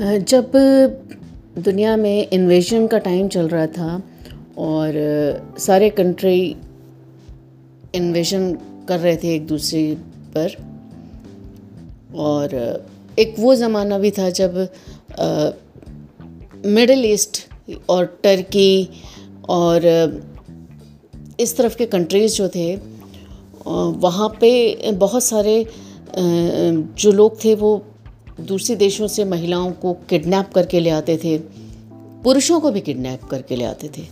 जब दुनिया में इन्वेजन का टाइम चल रहा था और सारे कंट्री इन्वेजन कर रहे थे एक दूसरे पर, और एक वो ज़माना भी था जब मिडल ईस्ट और टर्की और इस तरफ़ के कंट्रीज़ जो थे वहाँ पे बहुत सारे जो लोग थे वो दूसरे देशों से महिलाओं को किडनैप करके ले आते थे, पुरुषों को भी किडनैप करके ले आते थे।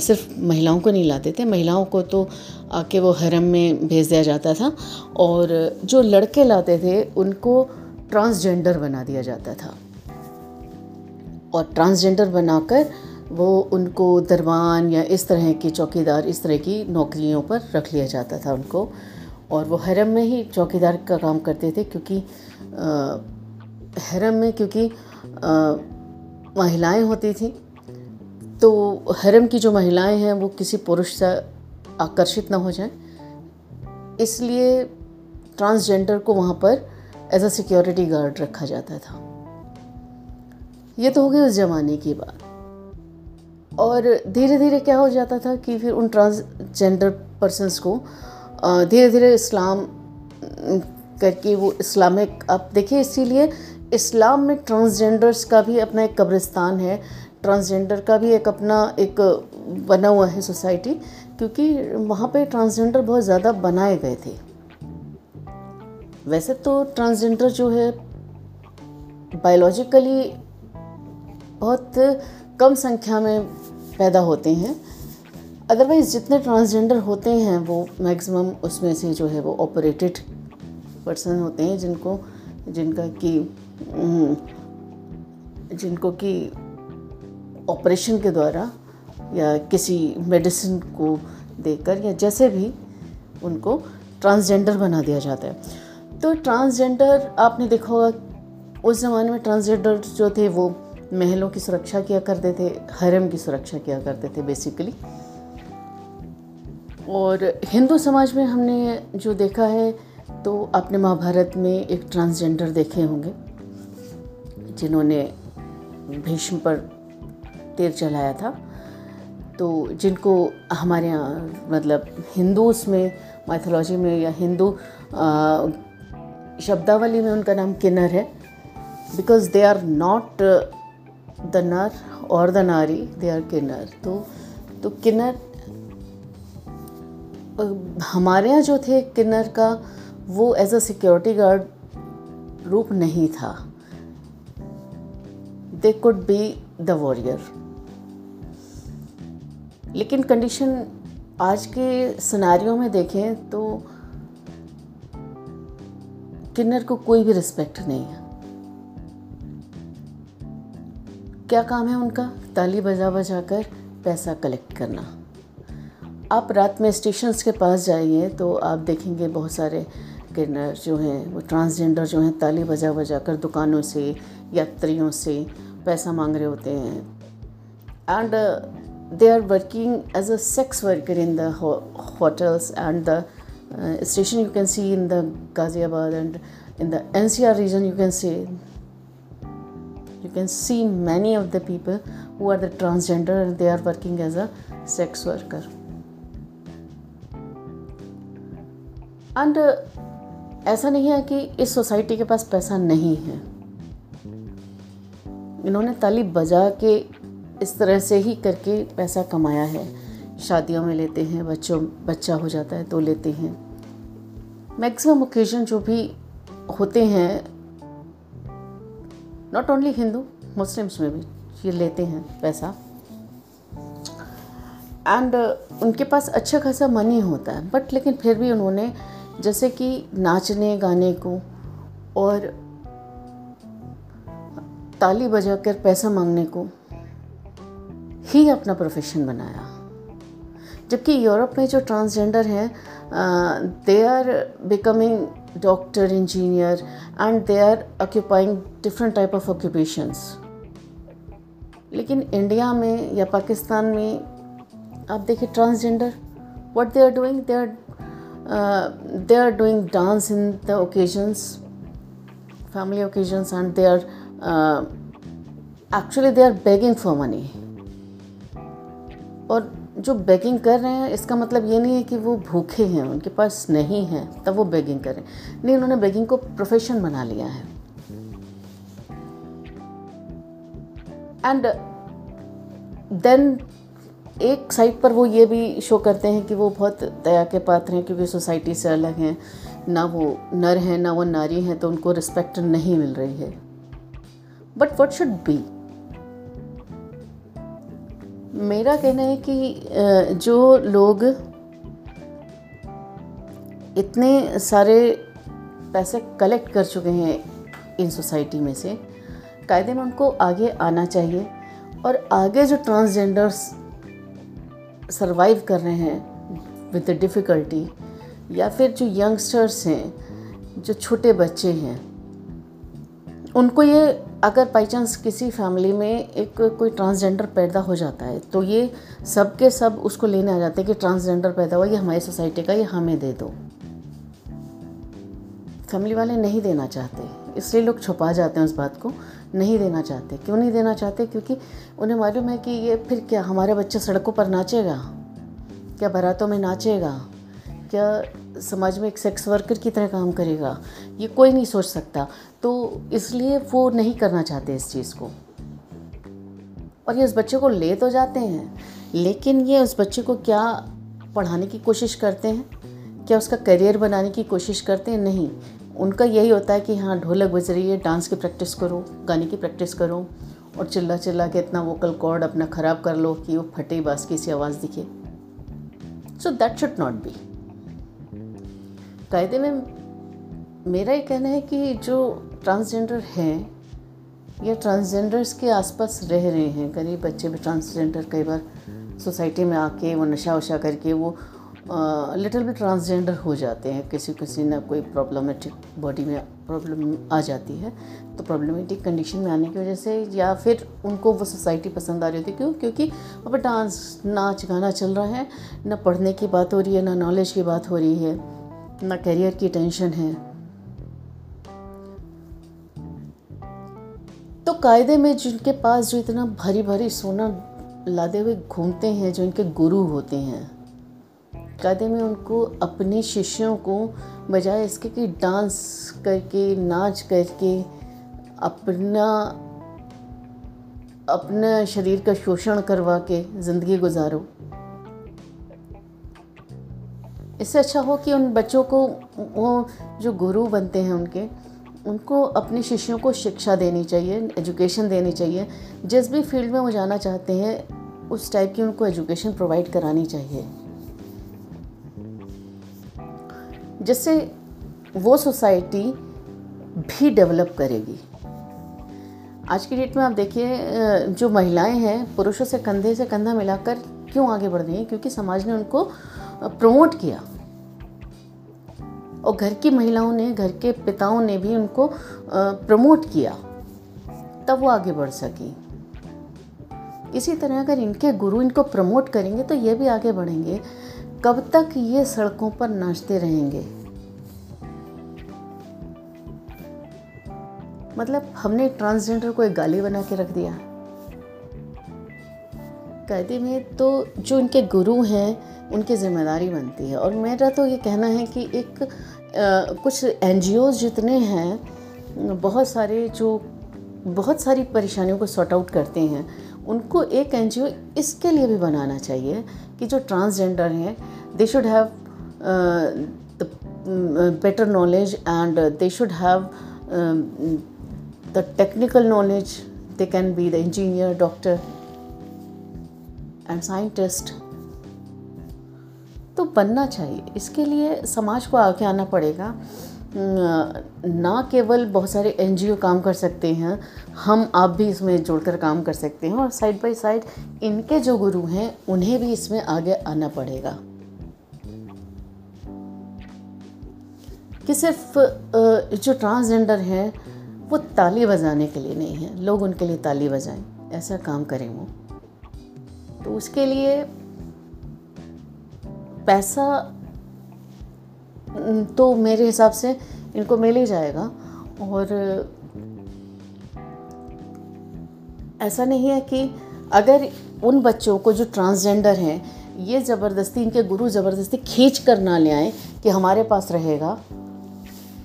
सिर्फ़ महिलाओं को नहीं लाते थे, महिलाओं को तो आके वो हरम में भेज दिया जाता था और जो लड़के लाते थे, उनको ट्रांसजेंडर बना दिया जाता था। और ट्रांसजेंडर बनाकर वो उनको दरबान या इस तरह की चौकीदार, इस तरह की नौकरियों पर रख लिया जाता था उनको। और वो हरम में ही चौकीदार का काम करते थे क्योंकि हरम में क्योंकि महिलाएँ होती थी। तो हरम की जो महिलाएँ हैं, वो किसी पुरुष से आकर्षित ना हो जाए। इसलिए ट्रांसजेंडर को वहाँ पर एज अ सिक्योरिटी गार्ड रखा जाता था। ये तो हो गई उस ज़माने की बात। और धीरे धीरे क्या हो जाता था कि फिर उन ट्रांसजेंडर पर्सनस को धीरे धीरे इस्लाम, करके वो इस्लामिक, आप देखिए इसीलिए इस्लाम में ट्रांसजेंडर्स का भी अपना एक कब्रिस्तान है। ट्रांसजेंडर का भी एक अपना एक बना हुआ है सोसाइटी, क्योंकि वहाँ पे ट्रांसजेंडर बहुत ज़्यादा बनाए गए थे। वैसे तो ट्रांसजेंडर जो है बायोलॉजिकली बहुत कम संख्या में पैदा होते हैं। अदरवाइज़ जितने ट्रांसजेंडर होते हैं, वो मैक्सिमम उसमें से जो है वो ऑपरेटेड पर्सन होते हैं, जिनको, जिनका कि जिनको कि ऑपरेशन के द्वारा या किसी मेडिसिन को देकर या जैसे भी उनको ट्रांसजेंडर बना दिया जाता है। तो ट्रांसजेंडर, आपने देखा होगा, उस ज़माने में ट्रांसजेंडर जो थे वो महलों की सुरक्षा किया करते थे, हरम की सुरक्षा किया करते थे बेसिकली और हिंदू समाज में हमने जो देखा है तो आपने महाभारत में एक ट्रांसजेंडर देखे होंगे। जिन्होंने भीष्म पर तीर चलाया था। तो जिनको हमारे यहाँ मतलब हिंदूस में माइथोलॉजी में या हिंदू शब्दावली में उनका नाम किन्नर है। Because they are not the नर और द नारी दे आर किन्नर। तो तो किन्नर हमारे यहाँ जो थे किन्नर का, वो एज अ सिक्योरिटी गार्ड रूप नहीं था। They could be the warrior लेकिन कंडीशन आज के सिनारियों में देखें तो किन्नर को कोई भी रिस्पेक्ट नहीं है। क्या काम है उनका? ताली बजा बजा कर पैसा कलेक्ट करना। आप रात में स्टेशन के पास जाइए तो आप देखेंगे बहुत सारे किन्नर जो हैं, वो ट्रांसजेंडर जो हैं, ताली बजा बजा कर दुकानों से, यात्रियों से पैसा मांग रहे होते हैं। And they are working as a sex worker in the hotels and the station you can see in the Ghaziabad and in the N C R region you can see you can see many of the people who are the transgender and they are working as a sex worker and ऐसा नहीं है कि इस society के पास पैसा नहीं है। इन्होंने ताली बजा के इस तरह से ही करके पैसा कमाया है। शादियों में लेते हैं बच्चों बच्चा हो जाता है तो लेते हैं। मैक्सिमम ओकेजन जो भी होते हैं नॉट ओनली हिंदू मुस्लिम्स में भी ये लेते हैं पैसा। एंड uh, उनके पास अच्छा खासा मनी होता है बट लेकिन फिर भी उन्होंने जैसे कि नाचने गाने को और ताली बजाकर पैसा मांगने को ही अपना प्रोफेशन बनाया। जबकि यूरोप में जो ट्रांसजेंडर हैं they are becoming doctor engineer and they are occupying different type of occupations लेकिन इंडिया में या पाकिस्तान में, आप देखिए transgender what they are doing they are they are doing dance in the occasions family occasions and they are actually they are begging for money और जो begging कर रहे हैं, इसका मतलब ये नहीं है कि वो भूखे हैं, उनके पास नहीं है, तब वो बेगिंग करें नहीं, उन्होंने बेगिंग को प्रोफेशन बना लिया है। एंड देन एक साइड पर वो ये भी शो करते हैं कि वो बहुत दया के पात्र हैं, क्योंकि सोसाइटी से अलग हैं। ना वो नर हैं, ना वो नारी हैं तो उनको रिस्पेक्ट नहीं मिल रही है। बट वट शुड बी मेरा कहना है कि जो लोग इतने सारे पैसे कलेक्ट कर चुके हैं इन सोसाइटी में से, कायदे में उनको आगे आना चाहिए और आगे जो ट्रांसजेंडर्स सरवाइव कर रहे हैं विद द डिफ़िकल्टी या फिर जो यंगस्टर्स हैं, जो छोटे बच्चे हैं, उनको ये अगर बाई चांस किसी फैमिली में एक कोई ट्रांसजेंडर पैदा हो जाता है तो ये सब के सब उसको लेने आ जाते हैं कि ट्रांसजेंडर पैदा हुआ, ये हमारी सोसाइटी का, ये हमें दे दो। फैमिली वाले नहीं देना चाहते, इसलिए लोग छुपा जाते हैं उस बात को, नहीं देना चाहते। क्यों नहीं देना चाहते? क्योंकि उन्हें मालूम है कि ये फिर क्या, हमारा बच्चा सड़कों पर नाचेगा? क्या बारातों में नाचेगा? क्या समाज में एक सेक्स वर्कर की तरह काम करेगा, ये कोई नहीं सोच सकता। तो इसलिए वो नहीं करना चाहते इस चीज़ को। और ये उस बच्चे को ले तो जाते हैं, लेकिन ये उस बच्चे को क्या पढ़ाने की कोशिश करते हैं? क्या उसका करियर बनाने की कोशिश करते हैं? नहीं। उनका यही होता है कि हाँ ढोलक बज रही है डांस की प्रैक्टिस करो, गाने की प्रैक्टिस करो, और चिल्ला चिल्ला के इतना वोकल कॉर्ड अपना ख़राब कर लो कि वो फटे बास की सी आवाज़ दिखे। So that should not be कायदे में मेरा ये कहना है कि जो ट्रांसजेंडर हैं या ट्रांसजेंडर्स के आसपास रह रहे हैं, गरीब बच्चे भी ट्रांसजेंडर कई बार सोसाइटी में आके वो नशा वशा करके वो लिटिल भी ट्रांसजेंडर हो जाते हैं। किसी किसी ना कोई प्रॉब्लमेटिक बॉडी में प्रॉब्लम आ जाती है तो प्रॉब्लमेटिक कंडीशन में आने की वजह से या फिर उनको वो सोसाइटी पसंद आ रही होती है। क्यों? क्योंकि अब डांस, नाच, गाना चल रहा है, ना पढ़ने की बात हो रही है, ना नॉलेज की बात हो रही है। ना करियर की टेंशन है। तो कायदे में जिनके पास जो इतना भारी भारी सोना लादे हुए घूमते हैं, जो इनके गुरु होते हैं, कायदे में उनको अपने शिष्यों को बजाय इसके कि डांस करके, नाच करके, अपना अपना शरीर का शोषण करवा के ज़िंदगी गुजारो। इससे अच्छा हो कि उन बच्चों को, वो जो गुरु बनते हैं उनके, उनको अपने शिष्यों को शिक्षा देनी चाहिए एजुकेशन देनी चाहिए। जिस भी फ़ील्ड में वो जाना चाहते हैं, उस टाइप की उनको एजुकेशन प्रोवाइड करानी चाहिए। जिससे वो सोसाइटी भी डेवलप करेगी। आज की डेट में आप देखिए जो महिलाएँ हैं, पुरुषों से कंधे से कंधा मिलाकर क्यों आगे बढ़ रही हैं? क्योंकि समाज ने उनको प्रमोट किया। और घर की महिलाओं ने, घर के पिताओं ने भी उनको प्रमोट किया। तब वो आगे बढ़ सकी। इसी तरह अगर इनके गुरु इनको प्रमोट करेंगे तो ये भी आगे बढ़ेंगे। कब तक ये सड़कों पर नाचते रहेंगे? मतलब हमने ट्रांसजेंडर को एक गाली बना के रख दिया। कहते में तो जो इनके गुरु हैं, उनकी ज़िम्मेदारी बनती है। और मेरा तो ये कहना है कि एक कुछ एन जितने हैं, बहुत सारे जो, बहुत सारी परेशानियों को सॉर्ट आउट करते हैं। उनको एक एनजीओ इसके लिए भी बनाना चाहिए कि जो ट्रांसजेंडर हैं they should have the better knowledge and they should have the technical knowledge. They can be the engineer, doctor and scientist. तो बनना चाहिए। इसके लिए समाज को आगे आना पड़ेगा। ना केवल बहुत सारे एनजीओ काम कर सकते हैं, हम आप भी इसमें जुड़कर काम कर सकते हैं और साइड बाय साइड इनके जो गुरु हैं, उन्हें भी इसमें आगे आना पड़ेगा। कि सिर्फ़ जो ट्रांसजेंडर हैं, वो ताली बजाने के लिए नहीं है। लोग उनके लिए ताली बजाएँ। ऐसा काम करें वो। तो उसके लिए पैसा तो मेरे हिसाब से इनको मिल ही जाएगा। और ऐसा नहीं है कि अगर उन बच्चों को जो ट्रांसजेंडर हैं, ये ज़बरदस्ती, इनके गुरु ज़बरदस्ती खींच कर ना ले आए कि हमारे पास रहेगा।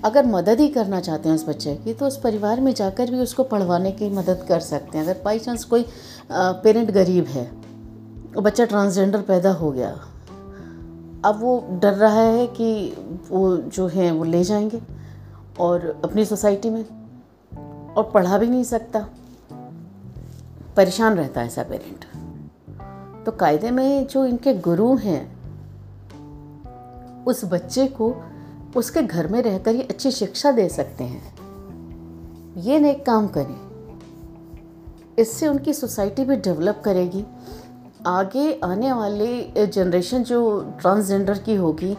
अगर मदद ही करना चाहते हैं उस बच्चे की तो उस परिवार में जाकर भी उसको पढ़वाने की मदद कर सकते हैं। अगर बाई चांस कोई पेरेंट गरीब है वो बच्चा ट्रांसजेंडर पैदा हो गया अब वो डर रहा है कि वो जो है वो ले जाएँगे और अपनी सोसाइटी में और पढ़ा भी नहीं सकता। परेशान रहता है ऐसा पेरेंट। तो कायदे में जो इनके गुरु हैं, उस बच्चे को उसके घर में रहकर ही अच्छी शिक्षा दे सकते हैं। ये नेक काम करें। इससे उनकी सोसाइटी भी डेवलप करेगी। आगे आने वाले जनरेशन जो ट्रांसजेंडर की होगी,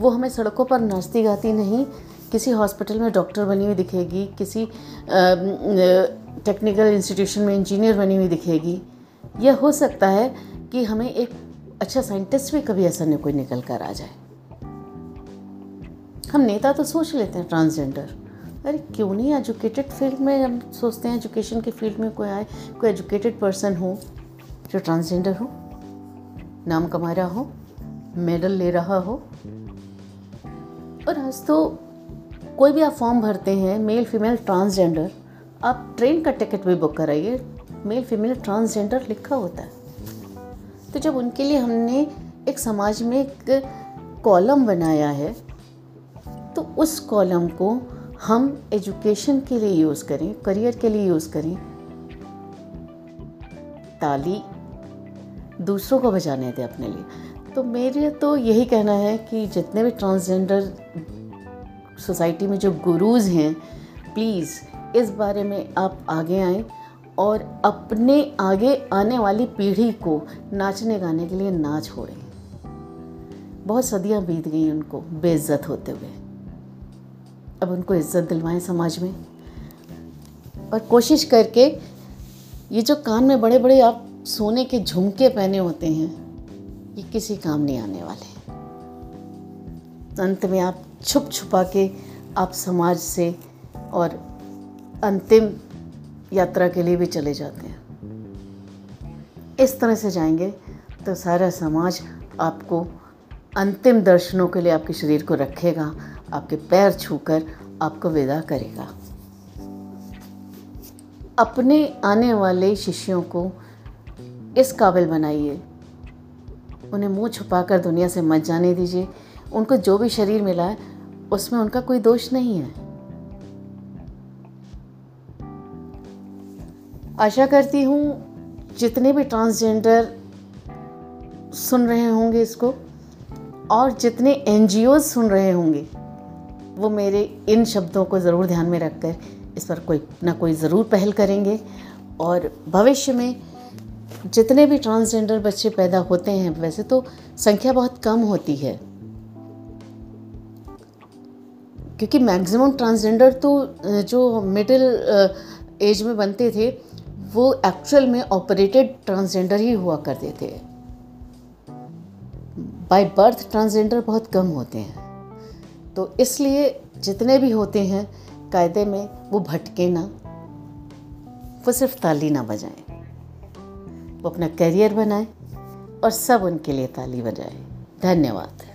वो हमें सड़कों पर नाचती गाती नहीं, किसी हॉस्पिटल में डॉक्टर बनी हुई दिखेगी, किसी टेक्निकल इंस्टीट्यूशन में इंजीनियर बनी हुई दिखेगी। यह हो सकता है कि हमें एक अच्छा साइंटिस्ट भी कभी ऐसा नहीं कोई निकल कर आ जाए। हम नेता तो सोच लेते हैं ट्रांसजेंडर अरे, क्यों नहीं? एजुकेटेड फ़ील्ड में हम सोचते हैं एजुकेशन के फ़ील्ड में कोई आए, कोई एजुकेटेड पर्सन हो। जो ट्रांसजेंडर हो, नाम कमा रहा हो मेडल ले रहा हो। और आज तो कोई भी आप फॉर्म भरते हैं मेल फीमेल ट्रांसजेंडर आप ट्रेन का टिकट भी बुक कराइए। मेल फीमेल ट्रांसजेंडर लिखा होता है। तो जब उनके लिए हमने एक समाज में एक कॉलम बनाया है तो उस कॉलम को हम एजुकेशन के लिए यूज़ करें करियर के लिए यूज़ करें। ताली दूसरों को बजाने दें अपने लिए। तो मेरे तो यही कहना है कि जितने भी ट्रांसजेंडर सोसाइटी में जो गुरुज हैं प्लीज़ इस बारे में आप आगे आएँ और अपने आगे आने वाली पीढ़ी को नाचने गाने के लिए ना छोड़ें। बहुत सदियाँ बीत गई उनको बेइज्जत होते हुए। अब उनको इज़्ज़त दिलवाएँ समाज में। और कोशिश करके ये जो कान में बड़े बड़े आप सोने के झुमके पहने होते हैं, ये किसी काम नहीं आने वाले। अंत में आप छुप छुपा के आप समाज से और अंतिम यात्रा के लिए भी चले जाते हैं। इस तरह से जाएँगे तो सारा समाज आपको अंतिम दर्शनों के लिए आपके शरीर को रखेगा, आपके पैर छूकर आपको विदा करेगा। अपने आने वाले शिष्यों को इस काबिल बनाइए। उन्हें मुँह छुपाकर दुनिया से मत जाने दीजिए। उनको जो भी शरीर मिला है उसमें उनका कोई दोष नहीं है। आशा करती हूँ जितने भी ट्रांसजेंडर सुन रहे होंगे इसको, और जितने एनजीओ सुन रहे होंगे, वो मेरे इन शब्दों को ज़रूर ध्यान में रखकर इस पर कोई ना कोई ज़रूर पहल करेंगे। और भविष्य में जितने भी ट्रांसजेंडर बच्चे पैदा होते हैं, वैसे तो संख्या बहुत कम होती है। क्योंकि मैक्सिमम ट्रांसजेंडर तो जो मिडिल एज में बनते थे, वो एक्चुअल में ऑपरेटेड ट्रांसजेंडर ही हुआ करते थे। बाय बर्थ ट्रांसजेंडर बहुत कम होते हैं। तो इसलिए जितने भी होते हैं, कायदे में वो भटके ना, वो सिर्फ़ ताली ना बजाएँ। अपना करियर बनाएँ और सब उनके लिए ताली बजाएँ। धन्यवाद।